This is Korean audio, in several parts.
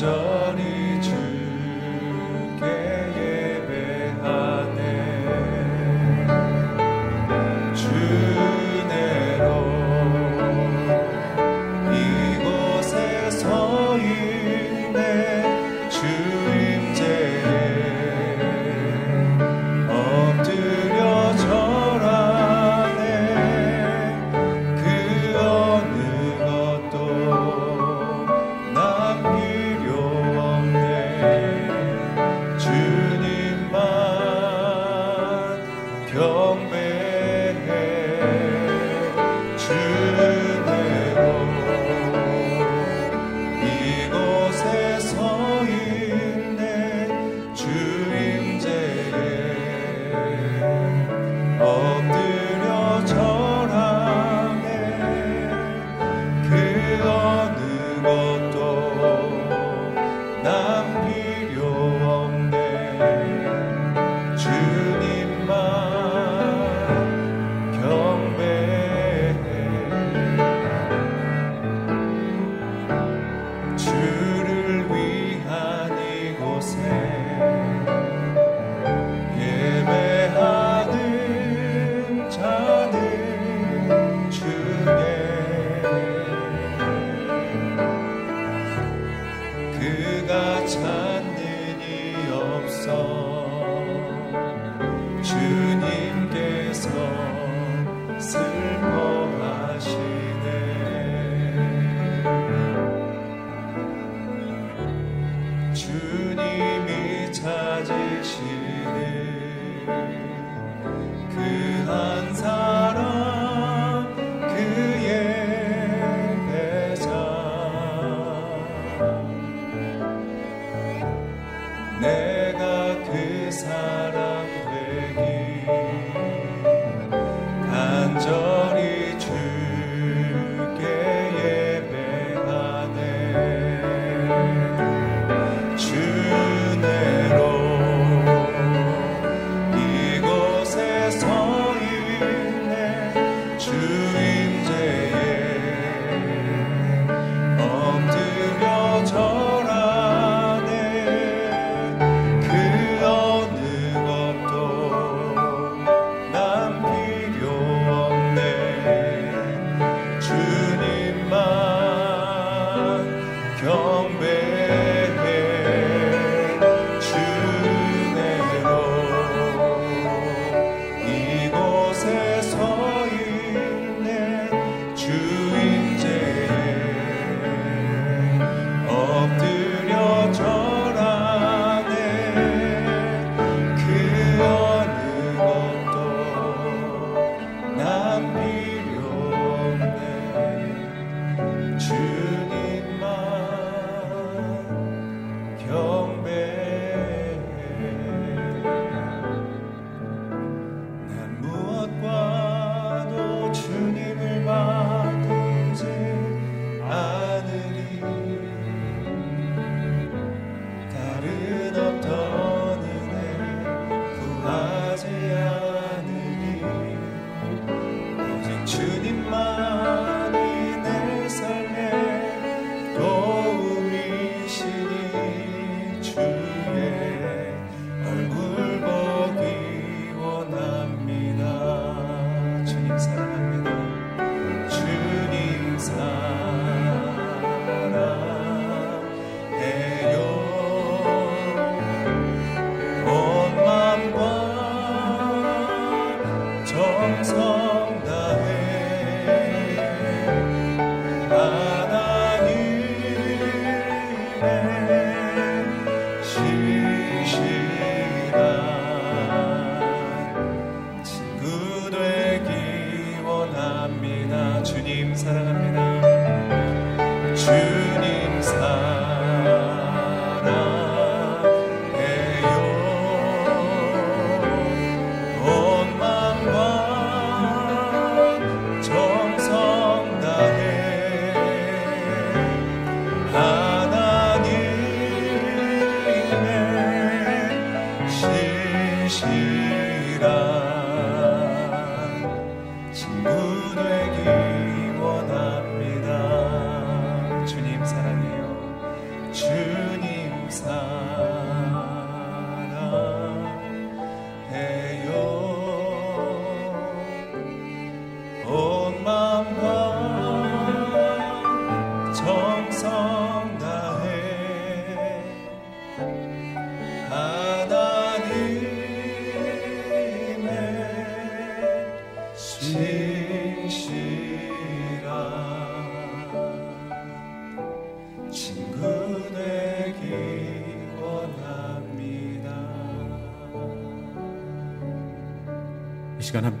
간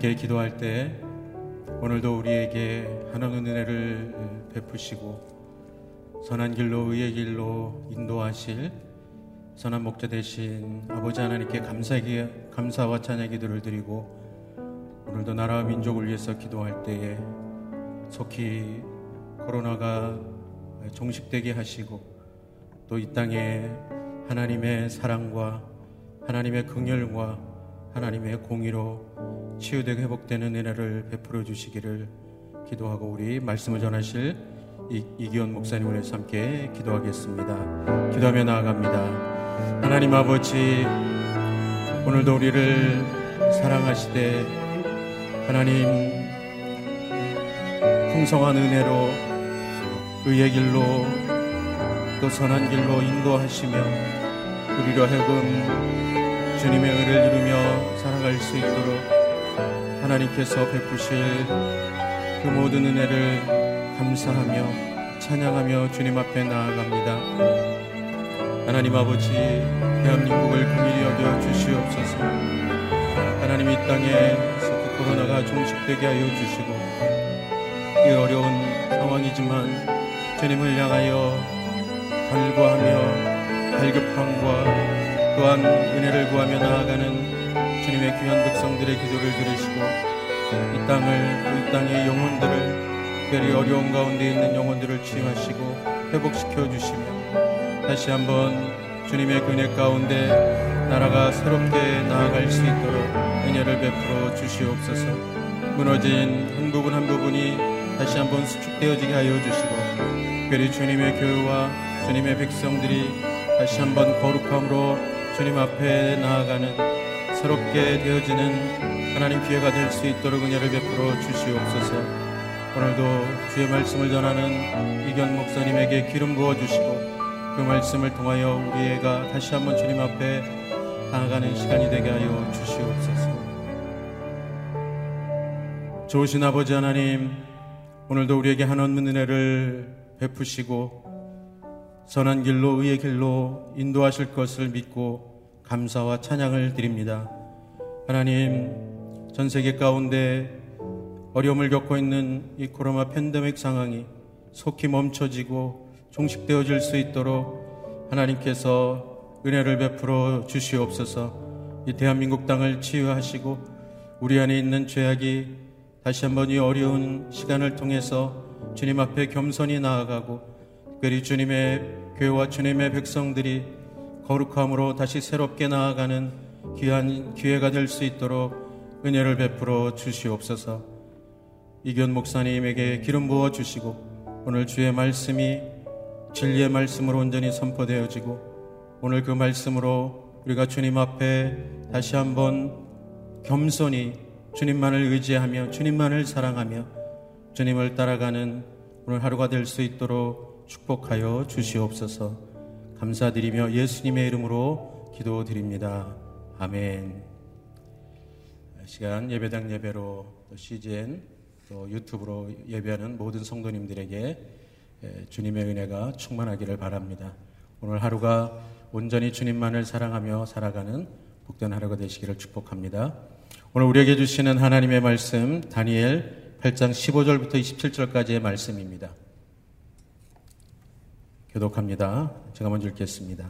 함께 기도할 때 오늘도 우리에게 하나님의 은혜를 베푸시고 선한 길로 의의 길로 인도하실 선한 목자 되신 아버지 하나님께 감사기, 감사와 찬양 기도를 드리고 오늘도 나라와 민족을 위해서 기도할 때에 속히 코로나가 종식되게 하시고 또 이 땅에 하나님의 사랑과 하나님의 긍휼과 하나님의 공의로 치유되고 회복되는 은혜를 베풀어 주시기를 기도하고 우리 말씀을 전하실 이, 이기원 목사님을 위해서 함께 기도하겠습니다. 기도하며 나아갑니다. 하나님 아버지 오늘도 우리를 사랑하시되 하나님 풍성한 은혜로 의의 길로 또 선한 길로 인도하시며 우리로 하여금 주님의 의를 이루며 살아갈 수 있도록 하나님께서 베푸실 그 모든 은혜를 감사하며 찬양하며 주님 앞에 나아갑니다. 하나님 아버지 대한민국을 긍휼히 여겨 주시옵소서. 하나님 이 땅에 속히 코로나가 종식되게 하여 주시고 이 어려운 상황이지만 주님을 향하여 간구하며 갈급함과 또한 은혜를 구하며 나아가는 주님의 귀한 백성들의 기도를 들으시고 이 땅을 이 땅의 영혼들을 특별히 어려운 가운데 있는 영혼들을 치유하시고 회복시켜 주시며 다시 한번 주님의 그네 가운데 나라가 새롭게 나아갈 수 있도록 은혜를 베풀어 주시옵소서. 무너진 한 부분 한 부분이 다시 한번 수축되어지게 하여 주시고 특별히 주님의 교회와 주님의 백성들이 다시 한번 거룩함으로 주님 앞에 나아가는 새롭게 되어지는 하나님 기회가 될 수 있도록 은혜를 베풀어 주시옵소서 오늘도 주의 말씀을 전하는 이견 목사님에게 기름 부어 주시고 그 말씀을 통하여 우리가 다시 한번 주님 앞에 나아가는 시간이 되게 하여 주시옵소서. 좋으신 아버지 하나님, 오늘도 우리에게 한없는 은혜를 베푸시고 선한 길로 의의 길로 인도하실 것을 믿고 감사와 찬양을 드립니다. 하나님, 전 세계 가운데 어려움을 겪고 있는 이 코로나 팬데믹 상황이 속히 멈춰지고 종식되어질 수 있도록 하나님께서 은혜를 베풀어 주시옵소서 이 대한민국 땅을 치유하시고 우리 안에 있는 죄악이 다시 한번 이 어려운 시간을 통해서 주님 앞에 겸손히 나아가고 특별히 주님의 교회와 주님의 백성들이 거룩함으로 다시 새롭게 나아가는 귀한 기회가 될 수 있도록 은혜를 베풀어 주시옵소서. 이견 목사님에게 기름 부어 주시고 오늘 주의 말씀이 진리의 말씀으로 온전히 선포되어지고 오늘 그 말씀으로 우리가 주님 앞에 다시 한번 겸손히 주님만을 의지하며 주님만을 사랑하며 주님을 따라가는 오늘 하루가 될 수 있도록 축복하여 주시옵소서 감사드리며 예수님의 이름으로 기도드립니다. 아멘. 시간 예배당 예배로 또 CGN 또 유튜브로 예배하는 모든 성도님들에게 주님의 은혜가 충만하기를 바랍니다. 오늘 하루가 온전히 주님만을 사랑하며 살아가는 복된 하루가 되시기를 축복합니다. 오늘 우리에게 주시는 하나님의 말씀 다니엘 8장 15절부터 27절까지의 말씀입니다. 교독합니다. 제가 먼저 읽겠습니다.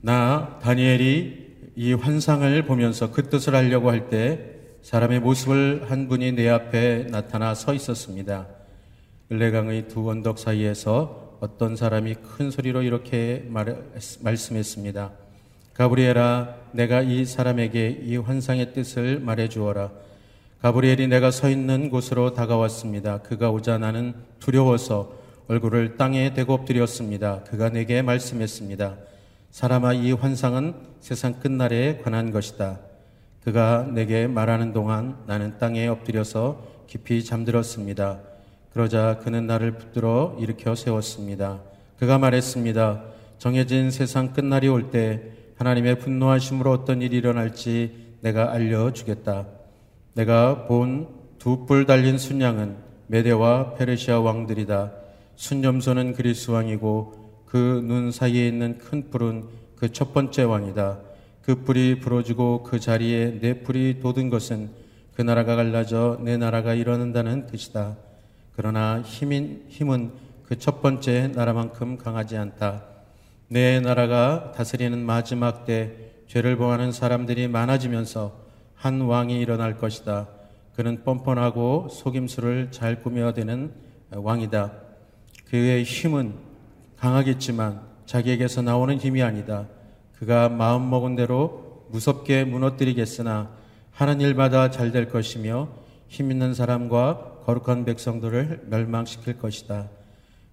나 다니엘이 이 환상을 보면서 그 뜻을 알려고 할 때 사람의 모습을 한 분이 내 앞에 나타나 서 있었습니다. 을레강의 두 언덕 사이에서 어떤 사람이 큰 소리로 이렇게 말, 말씀했습니다. 가브리엘아, 내가 이 사람에게 이 환상의 뜻을 말해 주어라. 가브리엘이 내가 서 있는 곳으로 다가왔습니다. 그가 오자 나는 두려워서 얼굴을 땅에 대고 엎드렸습니다. 그가 내게 말씀했습니다. 사람아 이 환상은 세상 끝날에 관한 것이다. 그가 내게 말하는 동안 나는 땅에 엎드려서 깊이 잠들었습니다. 그러자 그는 나를 붙들어 일으켜 세웠습니다. 그가 말했습니다. 정해진 세상 끝날이 올 때 하나님의 분노하심으로 어떤 일이 일어날지 내가 알려주겠다. 내가 본 두 뿔 달린 순양은 메대와 페르시아 왕들이다. 순념소는 그리스 왕이고 그 눈 사이에 있는 큰 뿔은 그 첫 번째 왕이다. 그 뿔이 부러지고 그 자리에 내 뿔이 돋은 것은 그 나라가 갈라져 내 나라가 일어난다는 뜻이다. 그러나 힘인, 힘은 그 첫 번째 나라만큼 강하지 않다. 내 나라가 다스리는 마지막 때 죄를 범하는 사람들이 많아지면서 한 왕이 일어날 것이다. 그는 뻔뻔하고 속임수를 잘 꾸며대는 왕이다. 그의 힘은 강하겠지만 자기에게서 나오는 힘이 아니다. 그가 마음 먹은 대로 무섭게 무너뜨리겠으나 하는 일마다 잘 될 것이며 힘 있는 사람과 거룩한 백성들을 멸망시킬 것이다.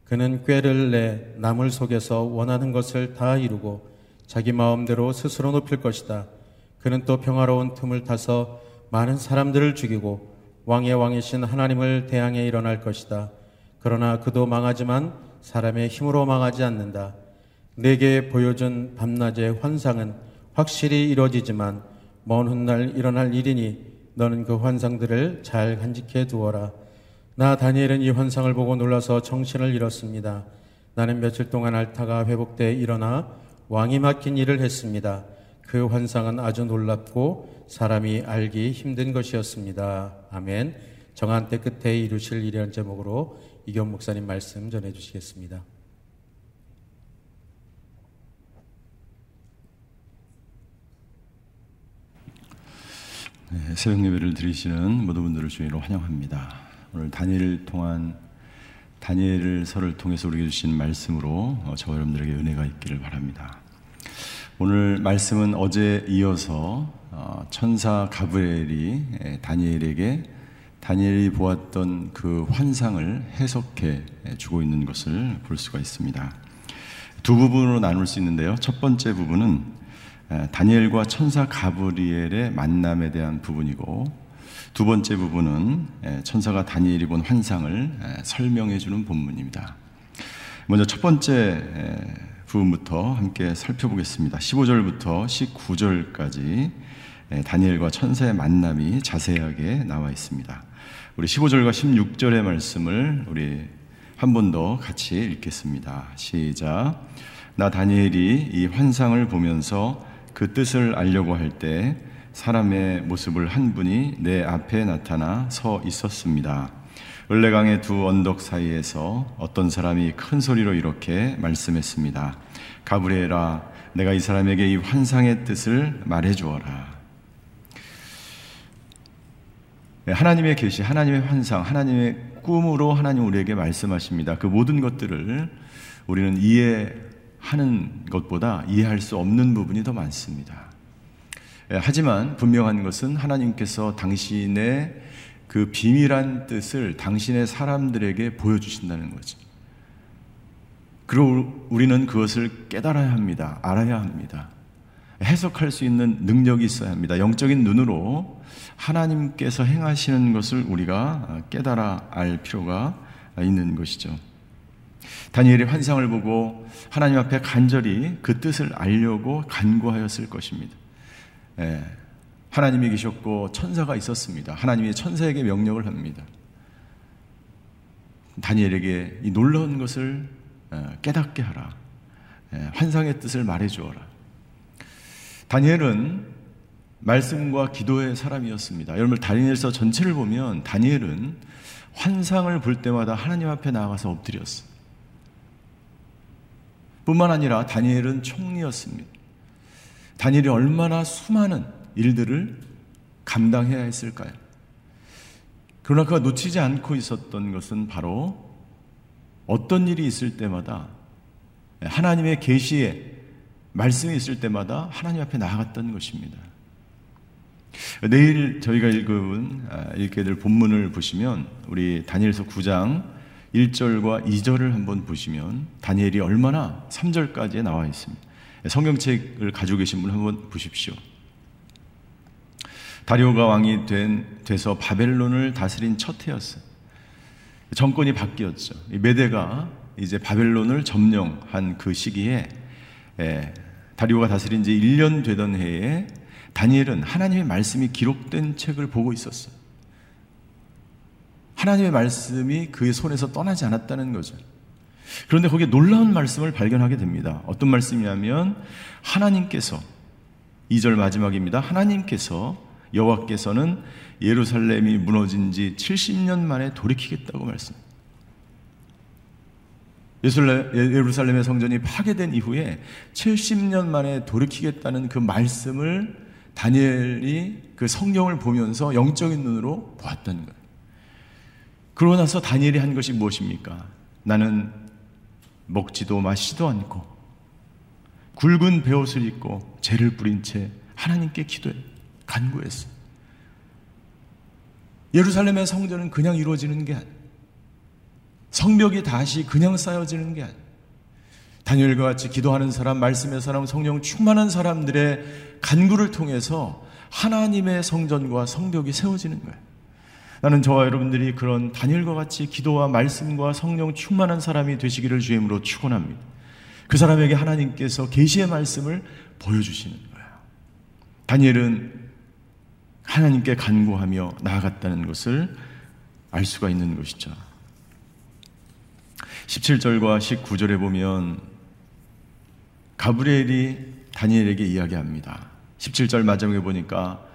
그는 꾀를 내 남을 속에서 원하는 것을 다 이루고 자기 마음대로 스스로 높일 것이다. 그는 또 평화로운 틈을 타서 많은 사람들을 죽이고 왕의 왕이신 하나님을 대항해 일어날 것이다. 그러나 그도 망하지만 사람의 힘으로 망하지 않는다. 내게 보여준 밤낮의 환상은 확실히 이루어지지만 먼 훗날 일어날 일이니 너는 그 환상들을 잘 간직해 두어라. 나 다니엘은 이 환상을 보고 놀라서 정신을 잃었습니다. 나는 며칠 동안 알타가 회복돼 일어나 왕이 맡긴 일을 했습니다. 그 환상은 아주 놀랍고 사람이 알기 힘든 것이었습니다. 아멘. 정한 때 끝에 이루실 일이라는 제목으로 이경 목사님 말씀 전해 주시겠습니다. 네, 새벽 예배를 드리시는 모든 분들을 주의로 환영합니다. 오늘 다니엘 통한 다니엘서를 통해서 우리에게 주신 말씀으로 어, 저와 여러분들에게 은혜가 있기를 바랍니다. 오늘 말씀은 어제 이어서 어, 천사 가브리엘이 다니엘에게 다니엘이 보았던 그 환상을 해석해 주고 있는 것을 볼 수가 있습니다. 두 부분으로 나눌 수 있는데요. 첫 번째 부분은 다니엘과 천사 가브리엘의 만남에 대한 부분이고 두 번째 부분은 천사가 다니엘이 본 환상을 설명해 주는 본문입니다. 먼저 첫 번째 부분부터 함께 살펴보겠습니다. 15절부터 19절까지 다니엘과 천사의 만남이 자세하게 나와 있습니다. 우리 15절과 16절의 말씀을 우리 한 번 더 같이 읽겠습니다. 시작. 나 다니엘이 이 환상을 보면서 그 뜻을 알려고 할 때 사람의 모습을 한 분이 내 앞에 나타나 서 있었습니다. 을레강의 두 언덕 사이에서 어떤 사람이 큰 소리로 이렇게 말씀했습니다. 가브리엘아, 내가 이 사람에게 이 환상의 뜻을 말해 주어라. 네, 하나님의 계시, 하나님의 환상, 하나님의 꿈으로 하나님 우리에게 말씀하십니다. 그 모든 것들을 우리는 이해 하는 것보다 이해할 수 없는 부분이 더 많습니다. 예, 하지만 분명한 것은 하나님께서 당신의 그 비밀한 뜻을 당신의 사람들에게 보여주신다는 거죠. 그리고 우리는 그것을 깨달아야 합니다. 알아야 합니다. 해석할 수 있는 능력이 있어야 합니다. 영적인 눈으로 하나님께서 행하시는 것을 우리가 깨달아 알 필요가 있는 것이죠. 다니엘이 환상을 보고 하나님 앞에 간절히 그 뜻을 알려고 간구하였을 것입니다. 예, 하나님이 계셨고 천사가 있었습니다. 하나님이 천사에게 명령을 합니다. 다니엘에게 이 놀라운 것을 예, 깨닫게 하라. 예, 환상의 뜻을 말해 주어라. 다니엘은 말씀과 기도의 사람이었습니다. 여러분 다니엘서 전체를 보면 다니엘은 환상을 볼 때마다 하나님 앞에 나가서 엎드렸어요. 뿐만 아니라 다니엘은 총리였습니다. 다니엘이 얼마나 수많은 일들을 감당해야 했을까요? 그러나 그가 놓치지 않고 있었던 것은 바로 어떤 일이 있을 때마다 하나님의 계시에 말씀이 있을 때마다 하나님 앞에 나아갔던 것입니다. 내일 저희가 읽은 아, 읽게 될 본문을 보시면 우리 다니엘서 9장 1절과 2절을 한번 보시면 다니엘이 얼마나 3절까지에 나와 있습니다. 성경책을 가지고 계신 분 한번 보십시오. 다리오가 왕이 된, 돼서 바벨론을 다스린 첫 해였어요. 정권이 바뀌었죠. 메대가 이제 바벨론을 점령한 그 시기에 예, 다리오가 다스린 지 1년 되던 해에 다니엘은 하나님의 말씀이 기록된 책을 보고 있었어요. 하나님의 말씀이 그의 손에서 떠나지 않았다는 거죠. 그런데 거기에 놀라운 말씀을 발견하게 됩니다. 어떤 말씀이냐면 하나님께서 2절 마지막입니다. 하나님께서 여호와께서는 예루살렘이 무너진 지 70년 만에 돌이키겠다고 말씀. 예루살렘의 성전이 파괴된 이후에 70년 만에 돌이키겠다는 그 말씀을 다니엘이 그 성경을 보면서 영적인 눈으로 보았다는 거예요. 그러고 나서 다니엘이 한 것이 무엇입니까? 나는 먹지도 마시도 않고 굵은 베옷을 입고 죄를 뿌린 채 하나님께 기도해 간구했어. 예루살렘의 성전은 그냥 이루어지는 게 아니야. 성벽이 다시 그냥 쌓여지는 게 아니야. 다니엘과 같이 기도하는 사람, 말씀의 사람, 성령 충만한 사람들의 간구를 통해서 하나님의 성전과 성벽이 세워지는 거예요. 나는 저와 여러분들이 그런 다니엘과 같이 기도와 말씀과 성령 충만한 사람이 되시기를 주임으로 축원합니다. 그 사람에게 하나님께서 계시의 말씀을 보여주시는 거예요. 다니엘은 하나님께 간구하며 나아갔다는 것을 알 수가 있는 것이죠. 17절과 19절에 보면 가브리엘이 다니엘에게 이야기합니다. 17절 마지막에 보니까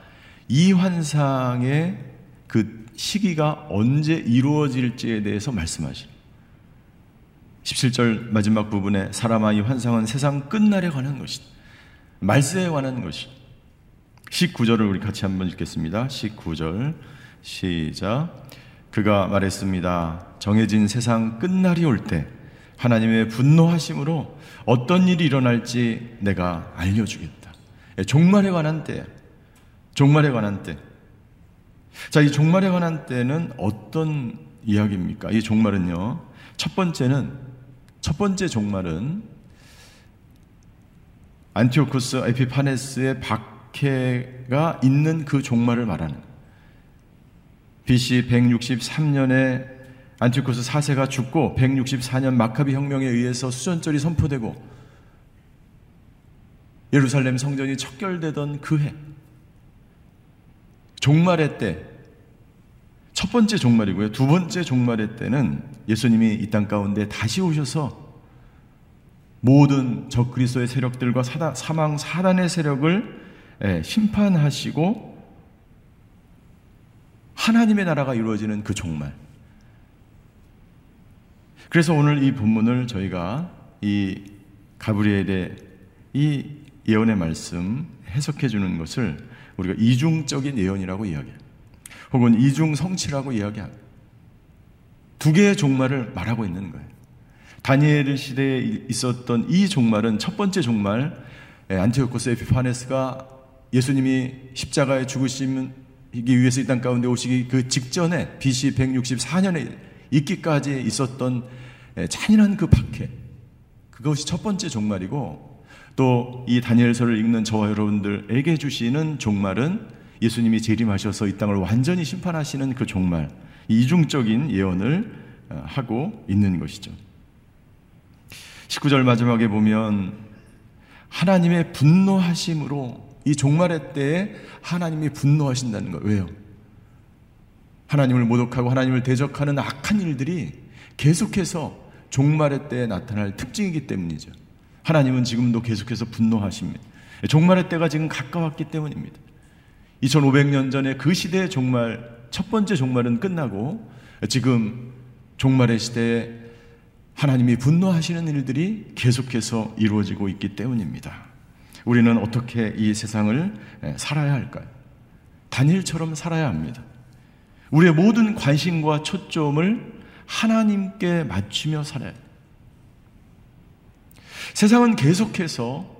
이 환상의 그 시기가 언제 이루어질지에 대해서 말씀하시 17절 마지막 부분에 사람아 이 환상은 세상 끝날에 관한 것이다. 말세에 관한 것이 19절을 우리 같이 한번 읽겠습니다. 19절 시작 그가 말했습니다. 정해진 세상 끝날이 올 때 하나님의 분노하심으로 어떤 일이 일어날지 내가 알려주겠다. 예, 종말에 관한 때, 종말에 관한 때. 자, 이 종말에 관한 때는 어떤 이야기입니까? 이 종말은요, 첫 번째는, 첫 번째 종말은 안티오쿠스 에피파네스의 박해가 있는 그 종말을 말하는 BC 163년에 안티오쿠스 4세가 죽고 164년 마카비 혁명에 의해서 수전절이 선포되고 예루살렘 성전이 척결되던 그 해, 종말의 때, 첫 번째 종말이고요. 두 번째 종말의 때는 예수님이 이 땅 가운데 다시 오셔서 모든 적그리스도의 세력들과 사다, 사망 사단의 세력을 예, 심판하시고 하나님의 나라가 이루어지는 그 종말. 그래서 오늘 이 본문을 저희가 이 가브리엘의 이 예언의 말씀 해석해 주는 것을 우리가 이중적인 예언이라고 이야기해요. 혹은 이중 성취라고 이야기합니다. 두 개의 종말을 말하고 있는 거예요. 다니엘 시대에 있었던 이 종말은 첫 번째 종말, 예, 안티오코스 에피파네스가 예수님이 십자가에 죽으 시기 위해서 이 땅 가운데 오시기 그 직전에 BC 164년에 있기까지 있었던 예, 잔인한 그 박해. 그것이 첫 번째 종말이고 또 이 다니엘서를 읽는 저와 여러분들에게 주시는 종말은 예수님이 재림하셔서 이 땅을 완전히 심판하시는 그 종말. 이중적인 예언을 어, 하고 있는 것이죠. 19절 마지막에 보면 하나님의 분노하심으로 이 종말의 때에 하나님이 분노하신다는 거예요. 왜요? 하나님을 모독하고 하나님을 대적하는 악한 일들이 계속해서 종말의 때에 나타날 특징이기 때문이죠. 하나님은 지금도 계속해서 분노하십니다. 종말의 때가 지금 가까웠기 때문입니다. 2500년 전에 그 시대의 종말, 첫 번째 종말은 끝나고 지금 종말의 시대에 하나님이 분노하시는 일들이 계속해서 이루어지고 있기 때문입니다. 우리는 어떻게 이 세상을 살아야 할까요? 단일처럼 살아야 합니다. 우리의 모든 관심과 초점을 하나님께 맞추며 살아야 돼요. 세상은 계속해서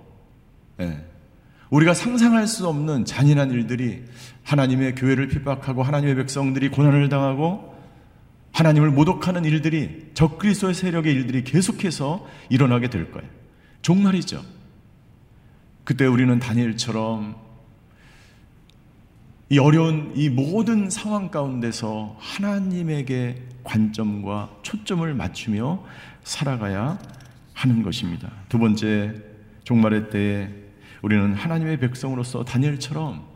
예, 우리가 상상할 수 없는 잔인한 일들이 하나님의 교회를 핍박하고 하나님의 백성들이 고난을 당하고 하나님을 모독하는 일들이 적그리스도의 세력의 일들이 계속해서 일어나게 될 거예요. 종말이죠. 그때 우리는 다니엘처럼 이 어려운 이 모든 상황 가운데서 하나님에게 관점과 초점을 맞추며 살아가야 하는 것입니다. 두 번째, 종말의 때에 우리는 하나님의 백성으로서 다니엘처럼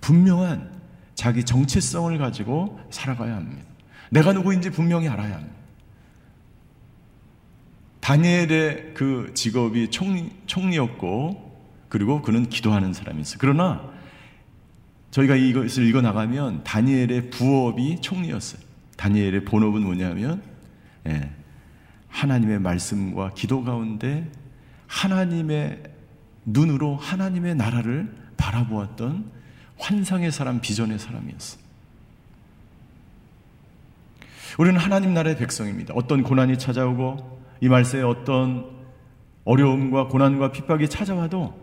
분명한 자기 정체성을 가지고 살아가야 합니다. 내가 누구인지 분명히 알아야 합니다. 다니엘의 그 직업이 총리, 총리였고, 그리고 그는 기도하는 사람이었어요. 그러나 저희가 이것을 읽어 나가면 다니엘의 부업이 총리였어요. 다니엘의 본업은 뭐냐면 예, 하나님의 말씀과 기도 가운데 하나님의 눈으로 하나님의 나라를 바라보았던 환상의 사람, 비전의 사람이었어요. 우리는 하나님 나라의 백성입니다. 어떤 고난이 찾아오고 이 말세에 어떤 어려움과 고난과 핍박이 찾아와도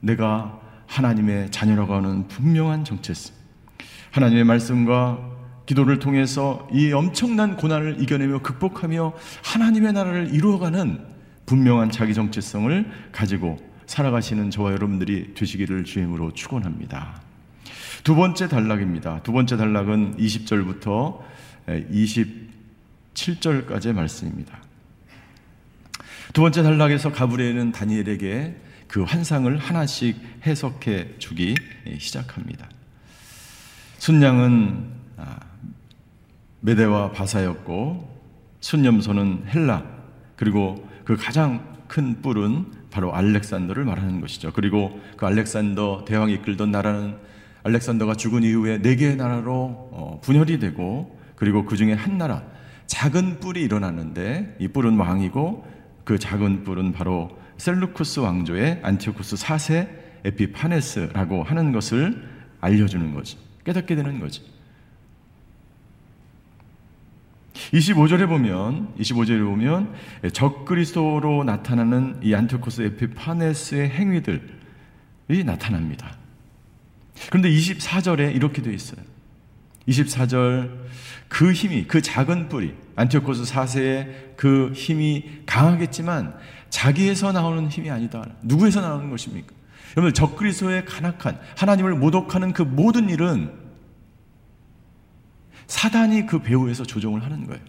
내가 하나님의 자녀라고 하는 분명한 정체성. 하나님의 말씀과 기도를 통해서 이 엄청난 고난을 이겨내며 극복하며 하나님의 나라를 이루어가는 분명한 자기 정체성을 가지고 살아가시는 저와 여러분들이 되시기를 주임으로 축원합니다. 두 번째 단락입니다. 두 번째 단락은 20절부터 27절까지의 말씀입니다. 두 번째 단락에서 가브리엘은 다니엘에게 그 환상을 하나씩 해석해 주기 시작합니다. 순양은 아, 메대와 바사였고 숫염소는 헬라 그리고 그 가장 큰 뿔은 바로 알렉산더를 말하는 것이죠. 그리고 그 알렉산더 대왕이 이끌던 나라는 알렉산더가 죽은 이후에 네 개의 나라로 어, 분열이 되고 그리고 그 중에 한 나라 작은 뿔이 일어났는데 이 뿔은 왕이고 그 작은 뿔은 바로 셀루쿠스 왕조의 안티오쿠스 4세 에피파네스라고 하는 것을 알려주는 거지. 깨닫게 되는 거지. 25절에 보면 25절에 보면 적그리스도로 나타나는 이 안티오코스 에피파네스의 행위들이 나타납니다. 그런데 24절에 이렇게 되어 있어요. 24절 그 힘이 그 작은 뿌리 안티오코스 4세의 그 힘이 강하겠지만 자기에서 나오는 힘이 아니다. 누구에서 나오는 것입니까? 여러분 적그리스도의 간악한 하나님을 모독하는 그 모든 일은 사단이 그 배후에서 조종을 하는 거예요.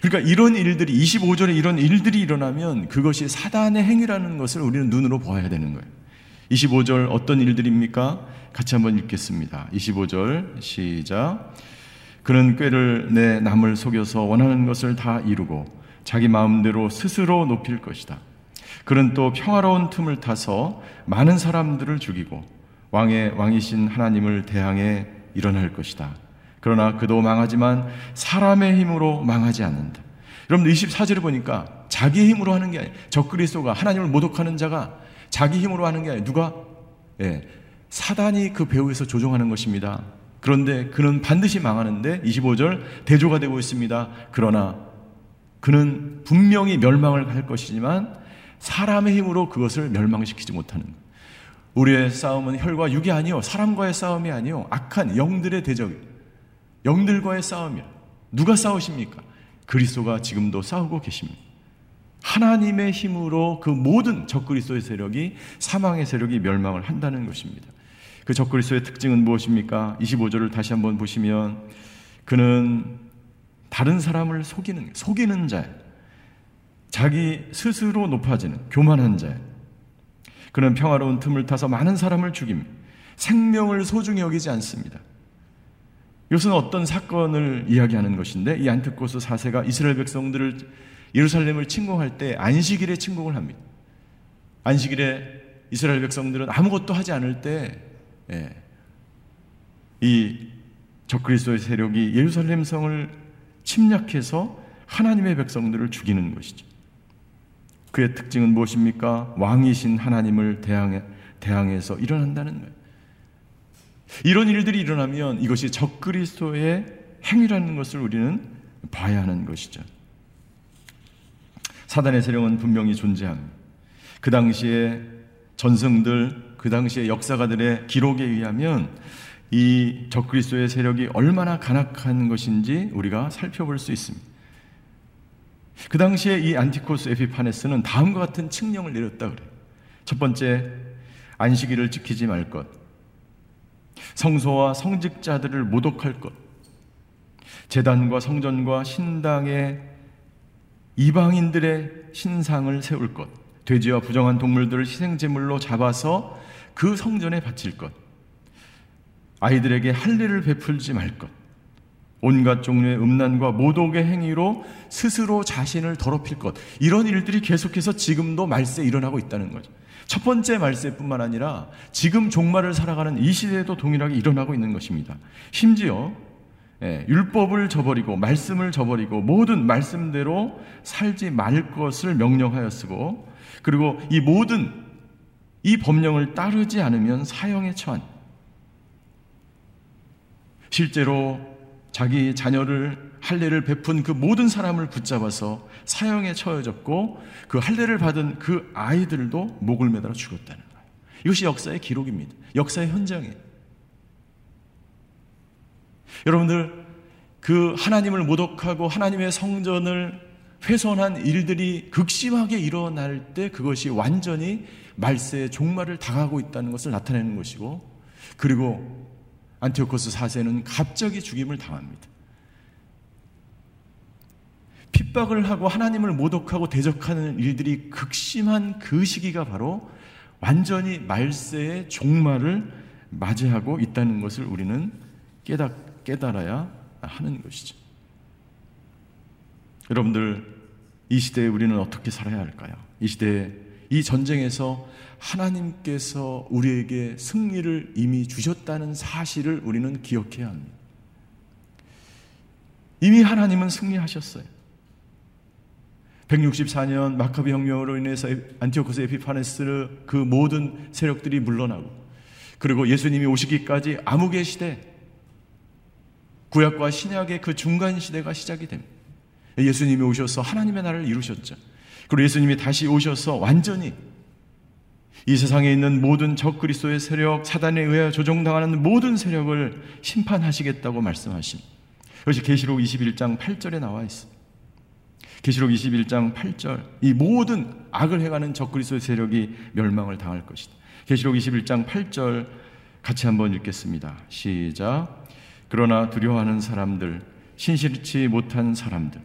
그러니까 이런 일들이 25절에 이런 일들이 일어나면 그것이 사단의 행위라는 것을 우리는 눈으로 보아야 되는 거예요. 25절 어떤 일들입니까? 같이 한번 읽겠습니다. 25절 시작. 그는 꾀를 내 남을 속여서 원하는 것을 다 이루고 자기 마음대로 스스로 높일 것이다. 그는 또 평화로운 틈을 타서 많은 사람들을 죽이고 왕의 왕이신 하나님을 대항해 일어날 것이다. 그러나 그도 망하지만 사람의 힘으로 망하지 않는다. 여러분 24절을 보니까 자기 힘으로 하는 게 아니에요. 적그리스도가 하나님을 모독하는 자가 자기 힘으로 하는 게 아니에요. 누가? 예. 사단이 그 배후에서 조종하는 것입니다. 그런데 그는 반드시 망하는데 25절 대조가 되고 있습니다. 그러나 그는 분명히 멸망을 할 것이지만 사람의 힘으로 그것을 멸망시키지 못하는 것. 우리의 싸움은 혈과 육이 아니요 사람과의 싸움이 아니요 악한 영들의 대적 영들과의 싸움이야. 누가 싸우십니까? 그리스도가 지금도 싸우고 계십니다. 하나님의 힘으로 그 모든 적그리스도의 세력이 사망의 세력이 멸망을 한다는 것입니다. 그 적그리스도의 특징은 무엇입니까? 25절을 다시 한번 보시면 그는 다른 사람을 속이는 속이는 자예요. 자기 스스로 높아지는 교만한 자. 그는 평화로운 틈을 타서 많은 사람을 죽임. 생명을 소중히 여기지 않습니다. 이것은 어떤 사건을 이야기하는 것인데 이 안티코스 4세가 이스라엘 백성들을 예루살렘을 침공할 때 안식일에 침공을 합니다. 안식일에 이스라엘 백성들은 아무것도 하지 않을 때이 예, 적그리스도의 세력이 예루살렘 성을 침략해서 하나님의 백성들을 죽이는 것이죠. 그의 특징은 무엇입니까? 왕이신 하나님을 대항해, 대항해서 일어난다는 거예요. 이런 일들이 일어나면 이것이 적그리스도의 행위라는 것을 우리는 봐야 하는 것이죠. 사단의 세력은 분명히 존재합니다. 그 당시에 전승들, 그 당시에 역사가들의 기록에 의하면 이 적그리스도의 세력이 얼마나 간악한 것인지 우리가 살펴볼 수 있습니다. 그 당시에 이 안티코스 에피파네스는 다음과 같은 칙령을 내렸다 그래요. 첫 번째, 안식일을 지키지 말 것. 성소와 성직자들을 모독할 것. 재단과 성전과 신당의 이방인들의 신상을 세울 것. 돼지와 부정한 동물들을 희생제물로 잡아서 그 성전에 바칠 것. 아이들에게 할례를 베풀지 말 것. 온갖 종류의 음란과 모독의 행위로 스스로 자신을 더럽힐 것. 이런 일들이 계속해서 지금도 말세 일어나고 있다는 거죠. 첫 번째 말세뿐만 아니라 지금 종말을 살아가는 이 시대에도 동일하게 일어나고 있는 것입니다. 심지어 예, 율법을 저버리고 말씀을 저버리고 모든 말씀대로 살지 말 것을 명령하여 쓰고 그리고 이 모든 이 법령을 따르지 않으면 사형에 처한 실제로 자기 자녀를 할례를 베푼 그 모든 사람을 붙잡아서 사형에 처해졌고 그 할례를 받은 그 아이들도 목을 매달아 죽었다는 거예요. 이것이 역사의 기록입니다. 역사의 현장이에요. 여러분들 그 하나님을 모독하고 하나님의 성전을 훼손한 일들이 극심하게 일어날 때 그것이 완전히 말세의 종말을 당하고 있다는 것을 나타내는 것이고 그리고 안티오코스 4세는 갑자기 죽임을 당합니다. 핍박을 하고 하나님을 모독하고 대적하는 일들이 극심한 그 시기가 바로 완전히 말세의 종말을 맞이하고 있다는 것을 우리는 깨닫, 깨달아야 하는 것이죠. 여러분들, 이 시대에 우리는 어떻게 살아야 할까요? 이 시대에 이 전쟁에서 하나님께서 우리에게 승리를 이미 주셨다는 사실을 우리는 기억해야 합니다. 이미 하나님은 승리하셨어요. 164년 마카비 혁명으로 인해서 안티오코스 에피파네스 그 모든 세력들이 물러나고 그리고 예수님이 오시기까지 암흑의 시대 구약과 신약의 그 중간 시대가 시작이 됩니다. 예수님이 오셔서 하나님의 나라를 이루셨죠. 그리고 예수님이 다시 오셔서 완전히 이 세상에 있는 모든 적그리스도의 세력, 사단에 의하여 조종당하는 모든 세력을 심판하시겠다고 말씀하십니다. 그것이 계시록 21장 8절에 나와 있습니다. 계시록 21장 8절 이 모든 악을 행하는 적그리스도의 세력이 멸망을 당할 것이다. 계시록 21장 8절 같이 한번 읽겠습니다. 시작. 그러나 두려워하는 사람들, 신실치 못한 사람들,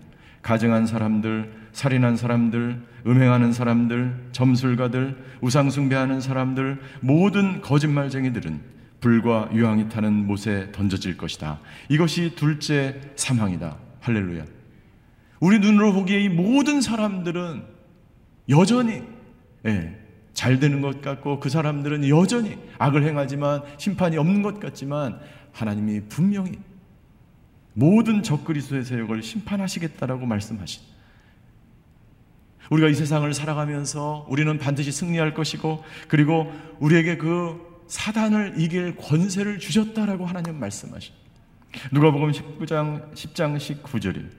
가증한 사람들, 살인한 사람들, 음행하는 사람들, 점술가들, 우상숭배하는 사람들, 모든 거짓말쟁이들은 불과 유황이 타는 못에 던져질 것이다. 이것이 둘째 사망이다. 할렐루야. 우리 눈으로 보기에 이 모든 사람들은 여전히 예, 잘 되는 것 같고 그 사람들은 여전히 악을 행하지만 심판이 없는 것 같지만 하나님이 분명히 모든 적그리스도의 세력을 심판하시겠다라고 말씀하신 우리가 이 세상을 살아가면서 우리는 반드시 승리할 것이고 그리고 우리에게 그 사단을 이길 권세를 주셨다라고 하나님 말씀하신 누가복음 19장 10장 19절입니다.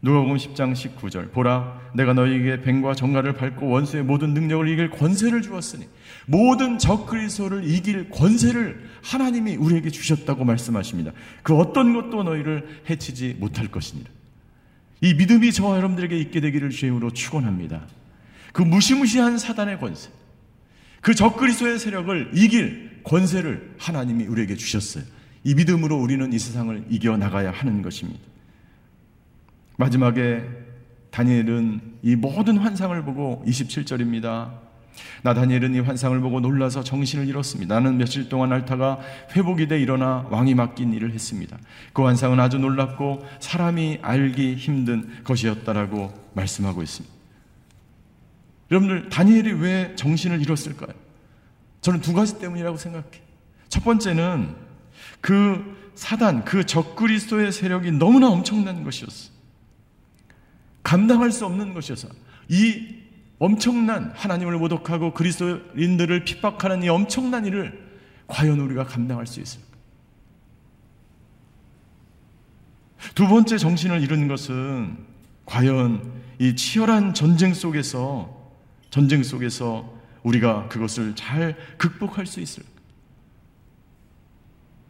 누가복음 10장 19절 보라 내가 너희에게 뱀과 정갈을 밟고 원수의 모든 능력을 이길 권세를 주었으니 모든 적그리스도를 이길 권세를 하나님이 우리에게 주셨다고 말씀하십니다. 그 어떤 것도 너희를 해치지 못할 것이니라. 이 믿음이 저와 여러분들에게 있게 되기를 주임으로 축원합니다. 그 무시무시한 사단의 권세, 그 적그리스도의 세력을 이길 권세를 하나님이 우리에게 주셨어요. 이 믿음으로 우리는 이 세상을 이겨 나가야 하는 것입니다. 마지막에 다니엘은 이 모든 환상을 보고 27절입니다. 나 다니엘은 이 환상을 보고 놀라서 정신을 잃었습니다. 나는 며칠 동안 앓다가 회복이 돼 일어나 왕이 맡긴 일을 했습니다. 그 환상은 아주 놀랍고 사람이 알기 힘든 것이었다라고 말씀하고 있습니다. 여러분들 다니엘이 왜 정신을 잃었을까요? 저는 두 가지 때문이라고 생각해요. 첫 번째는 그 사단, 그 적그리스도의 세력이 너무나 엄청난 것이었어요. 감당할 수 없는 것이어서 이 엄청난 하나님을 모독하고 그리스도인들을 핍박하는 이 엄청난 일을 과연 우리가 감당할 수 있을까? 두 번째 정신을 잃은 것은 과연 이 치열한 전쟁 속에서 전쟁 속에서 우리가 그것을 잘 극복할 수 있을까?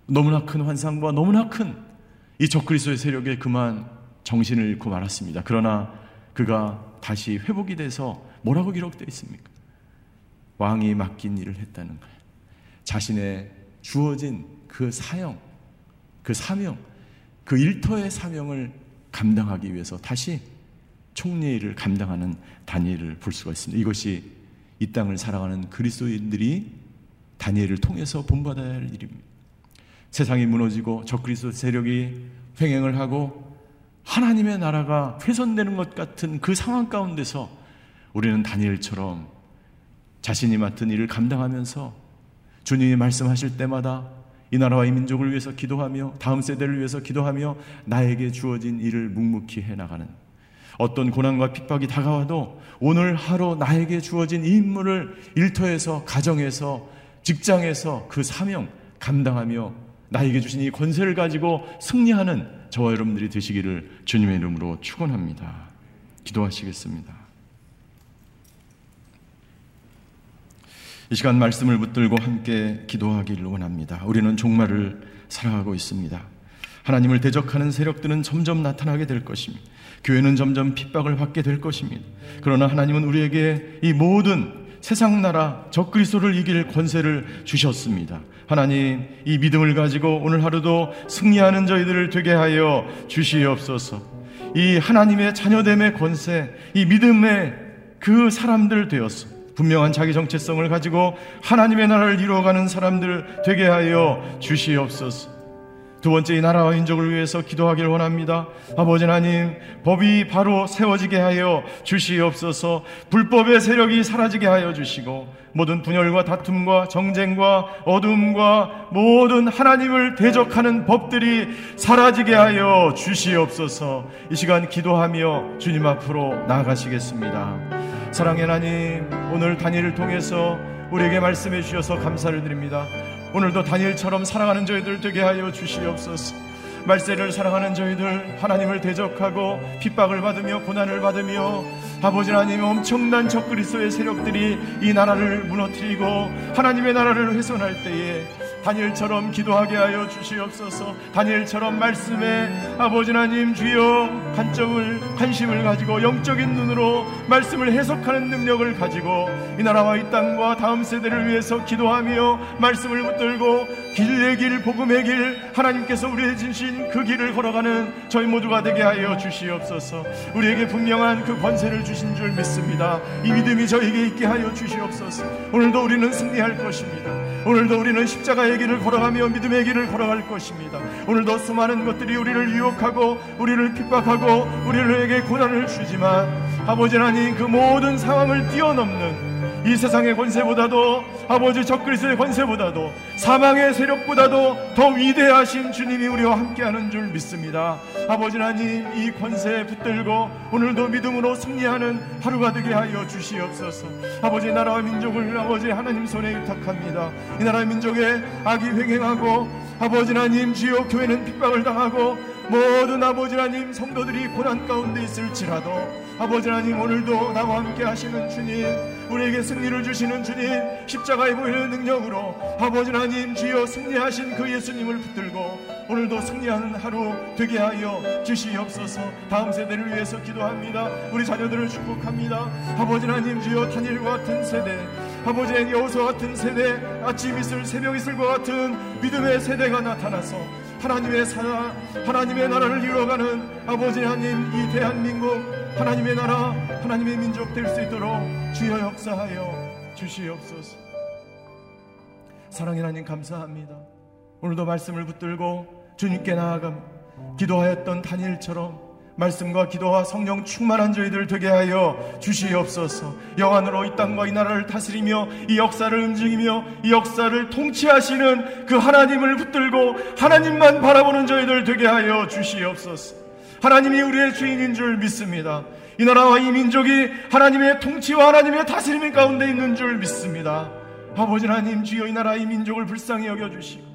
너무나 큰 환상과 너무나 큰 이 적그리스도의 세력에 그만 정신을 잃고 말았습니다. 그러나 그가 다시 회복이 돼서 뭐라고 기록되어 있습니까? 왕이 맡긴 일을 했다는 거예요. 자신의 주어진 그 사형, 그 사명, 그 일터의 사명을 감당하기 위해서 다시 총리의 일을 감당하는 다니엘을 볼 수가 있습니다. 이것이 이 땅을 살아가는 그리스도인들이 다니엘을 통해서 본받아야 할 일입니다. 세상이 무너지고 적그리스도 세력이 횡행을 하고 하나님의 나라가 훼손되는 것 같은 그 상황 가운데서 우리는 다니엘처럼 자신이 맡은 일을 감당하면서 주님이 말씀하실 때마다 이 나라와 이 민족을 위해서 기도하며 다음 세대를 위해서 기도하며 나에게 주어진 일을 묵묵히 해 나가는 어떤 고난과 핍박이 다가와도 오늘 하루 나에게 주어진 이 임무를 일터에서 가정에서 직장에서 그 사명 감당하며 나에게 주신 이 권세를 가지고 승리하는 저와 여러분들이 되시기를 주님의 이름으로 축원합니다. 기도하시겠습니다. 이 시간 말씀을 붙들고 함께 기도하기를 원합니다. 우리는 종말을 살아가고 있습니다. 하나님을 대적하는 세력들은 점점 나타나게 될 것입니다. 교회는 점점 핍박을 받게 될 것입니다. 그러나 하나님은 우리에게 이 모든 세상 나라 적그리스도를 이길 권세를 주셨습니다. 하나님 이 믿음을 가지고 오늘 하루도 승리하는 저희들을 되게 하여 주시옵소서. 이 하나님의 자녀됨의 권세, 이 믿음의 그 사람들 되었어. 분명한 자기 정체성을 가지고 하나님의 나라를 이루어가는 사람들 되게 하여 주시옵소서. 두 번째 이 나라와 민족을 위해서 기도하기를 원합니다. 아버지 하나님, 법이 바로 세워지게 하여 주시옵소서. 불법의 세력이 사라지게 하여 주시고 모든 분열과 다툼과 정쟁과 어둠과 모든 하나님을 대적하는 법들이 사라지게 하여 주시옵소서. 이 시간 기도하며 주님 앞으로 나아가시겠습니다. 사랑의 하나님, 오늘 단일을 통해서 우리에게 말씀해 주셔서 감사를 드립니다. 오늘도 다니엘처럼 사랑하는 저희들 되게 하여 주시옵소서. 말세를 사랑하는 저희들 하나님을 대적하고 핍박을 받으며 고난을 받으며 아버지 하나님 엄청난 적그리스도의 세력들이 이 나라를 무너뜨리고 하나님의 나라를 훼손할 때에 다니엘처럼 기도하게 하여 주시옵소서. 다니엘처럼 말씀에 아버지 하나님 주여 관점을 관심을 가지고 영적인 눈으로 말씀을 해석하는 능력을 가지고 이 나라와 이 땅과 다음 세대를 위해서 기도하며 말씀을 붙들고 길의 길 복음의 길 하나님께서 우리의 진신 그 길을 걸어가는 저희 모두가 되게 하여 주시옵소서. 우리에게 분명한 그 권세를 주신 줄 믿습니다. 이 믿음이 저에게 있게 하여 주시옵소서. 오늘도 우리는 승리할 것입니다. 오늘도 우리는 십자가의 길을 걸어가며 믿음의 길을 걸어갈 것입니다. 오늘도 수많은 것들이 우리를 유혹하고 우리를 핍박하고 우리에게 고난을 주지만 아버지 하나님 그 모든 상황을 뛰어넘는 이 세상의 권세보다도 아버지 적그리스의 권세보다도 사망의 세력보다도 더 위대하신 주님이 우리와 함께하는 줄 믿습니다. 아버지 하나님 이 권세에 붙들고 오늘도 믿음으로 승리하는 하루가 되게 하여 주시옵소서. 아버지 나라와 민족을 아버지 하나님 손에 위탁합니다. 이 나라 민족에 악이 횡행하고 아버지 하나님 주여 교회는 핍박을 당하고 모든 아버지 하나님 성도들이 고난 가운데 있을지라도 아버지 하나님 오늘도 나와 함께 하시는 주님 우리에게 승리를 주시는 주님 십자가에 보이는 능력으로 아버지 하나님 주여 승리하신 그 예수님을 붙들고 오늘도 승리하는 하루 되게 하여 주시옵소서. 다음 세대를 위해서 기도합니다. 우리 자녀들을 축복합니다. 아버지 하나님 주여 단일과 같은 세대 아버지의 여호수와 같은 세대 아침 이슬 새벽 이슬과 같은 믿음의 세대가 나타나서 하나님의 사나 하나님의 나라를 이루어가는 아버지 하나님 이 대한민국 하나님의 나라 하나님의 민족 될 수 있도록 주여 역사하여 주시옵소서. 사랑의 하나님 감사합니다. 오늘도 말씀을 붙들고 주님께 나아가 기도하였던 다니엘처럼 말씀과 기도와 성령 충만한 저희들 되게 하여 주시옵소서. 영안으로 이 땅과 이 나라를 다스리며 이 역사를 움직이며 이 역사를 통치하시는 그 하나님을 붙들고 하나님만 바라보는 저희들 되게 하여 주시옵소서. 하나님이 우리의 주인인 줄 믿습니다. 이 나라와 이 민족이 하나님의 통치와 하나님의 다스림 가운데 있는 줄 믿습니다. 아버지 하나님 주여 이 나라 이 민족을 불쌍히 여겨 주시고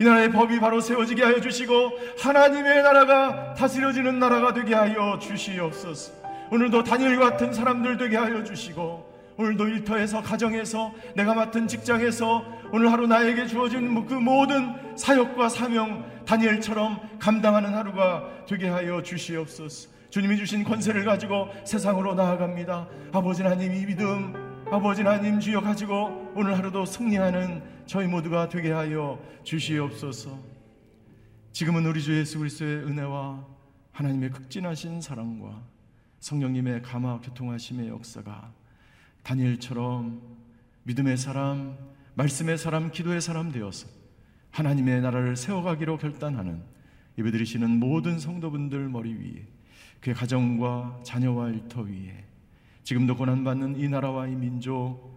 이 나라의 법이 바로 세워지게 하여 주시고 하나님의 나라가 다스려지는 나라가 되게 하여 주시옵소서. 오늘도 다니엘 같은 사람들 되게 하여 주시고 오늘도 일터에서 가정에서 내가 맡은 직장에서 오늘 하루 나에게 주어진 그 모든 사역과 사명 다니엘처럼 감당하는 하루가 되게 하여 주시옵소서. 주님이 주신 권세를 가지고 세상으로 나아갑니다. 아버지 하나님 이 믿음 아버지 하나님 주여 가지고 오늘 하루도 승리하는 저희 모두가 되게 하여 주시옵소서. 지금은 우리 주 예수 그리스도의 은혜와 하나님의 극진하신 사랑과 성령님의 감화 교통하심의 역사가 다니엘처럼 믿음의 사람, 말씀의 사람, 기도의 사람 되어서 하나님의 나라를 세워가기로 결단하는 예배드리시는 모든 성도분들 머리 위에 그의 가정과 자녀와 일터 위에 지금도 고난받는 이 나라와 이 민족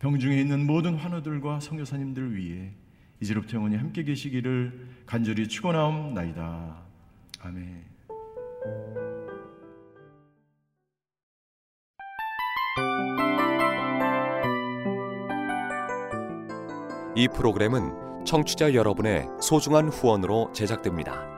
병중에 있는 모든 환우들과 성교사님들 위에 이제로부터 영원히 함께 계시기를 간절히 축원하옵나이다. 아멘. 이 프로그램은 청취자 여러분의 소중한 후원으로 제작됩니다.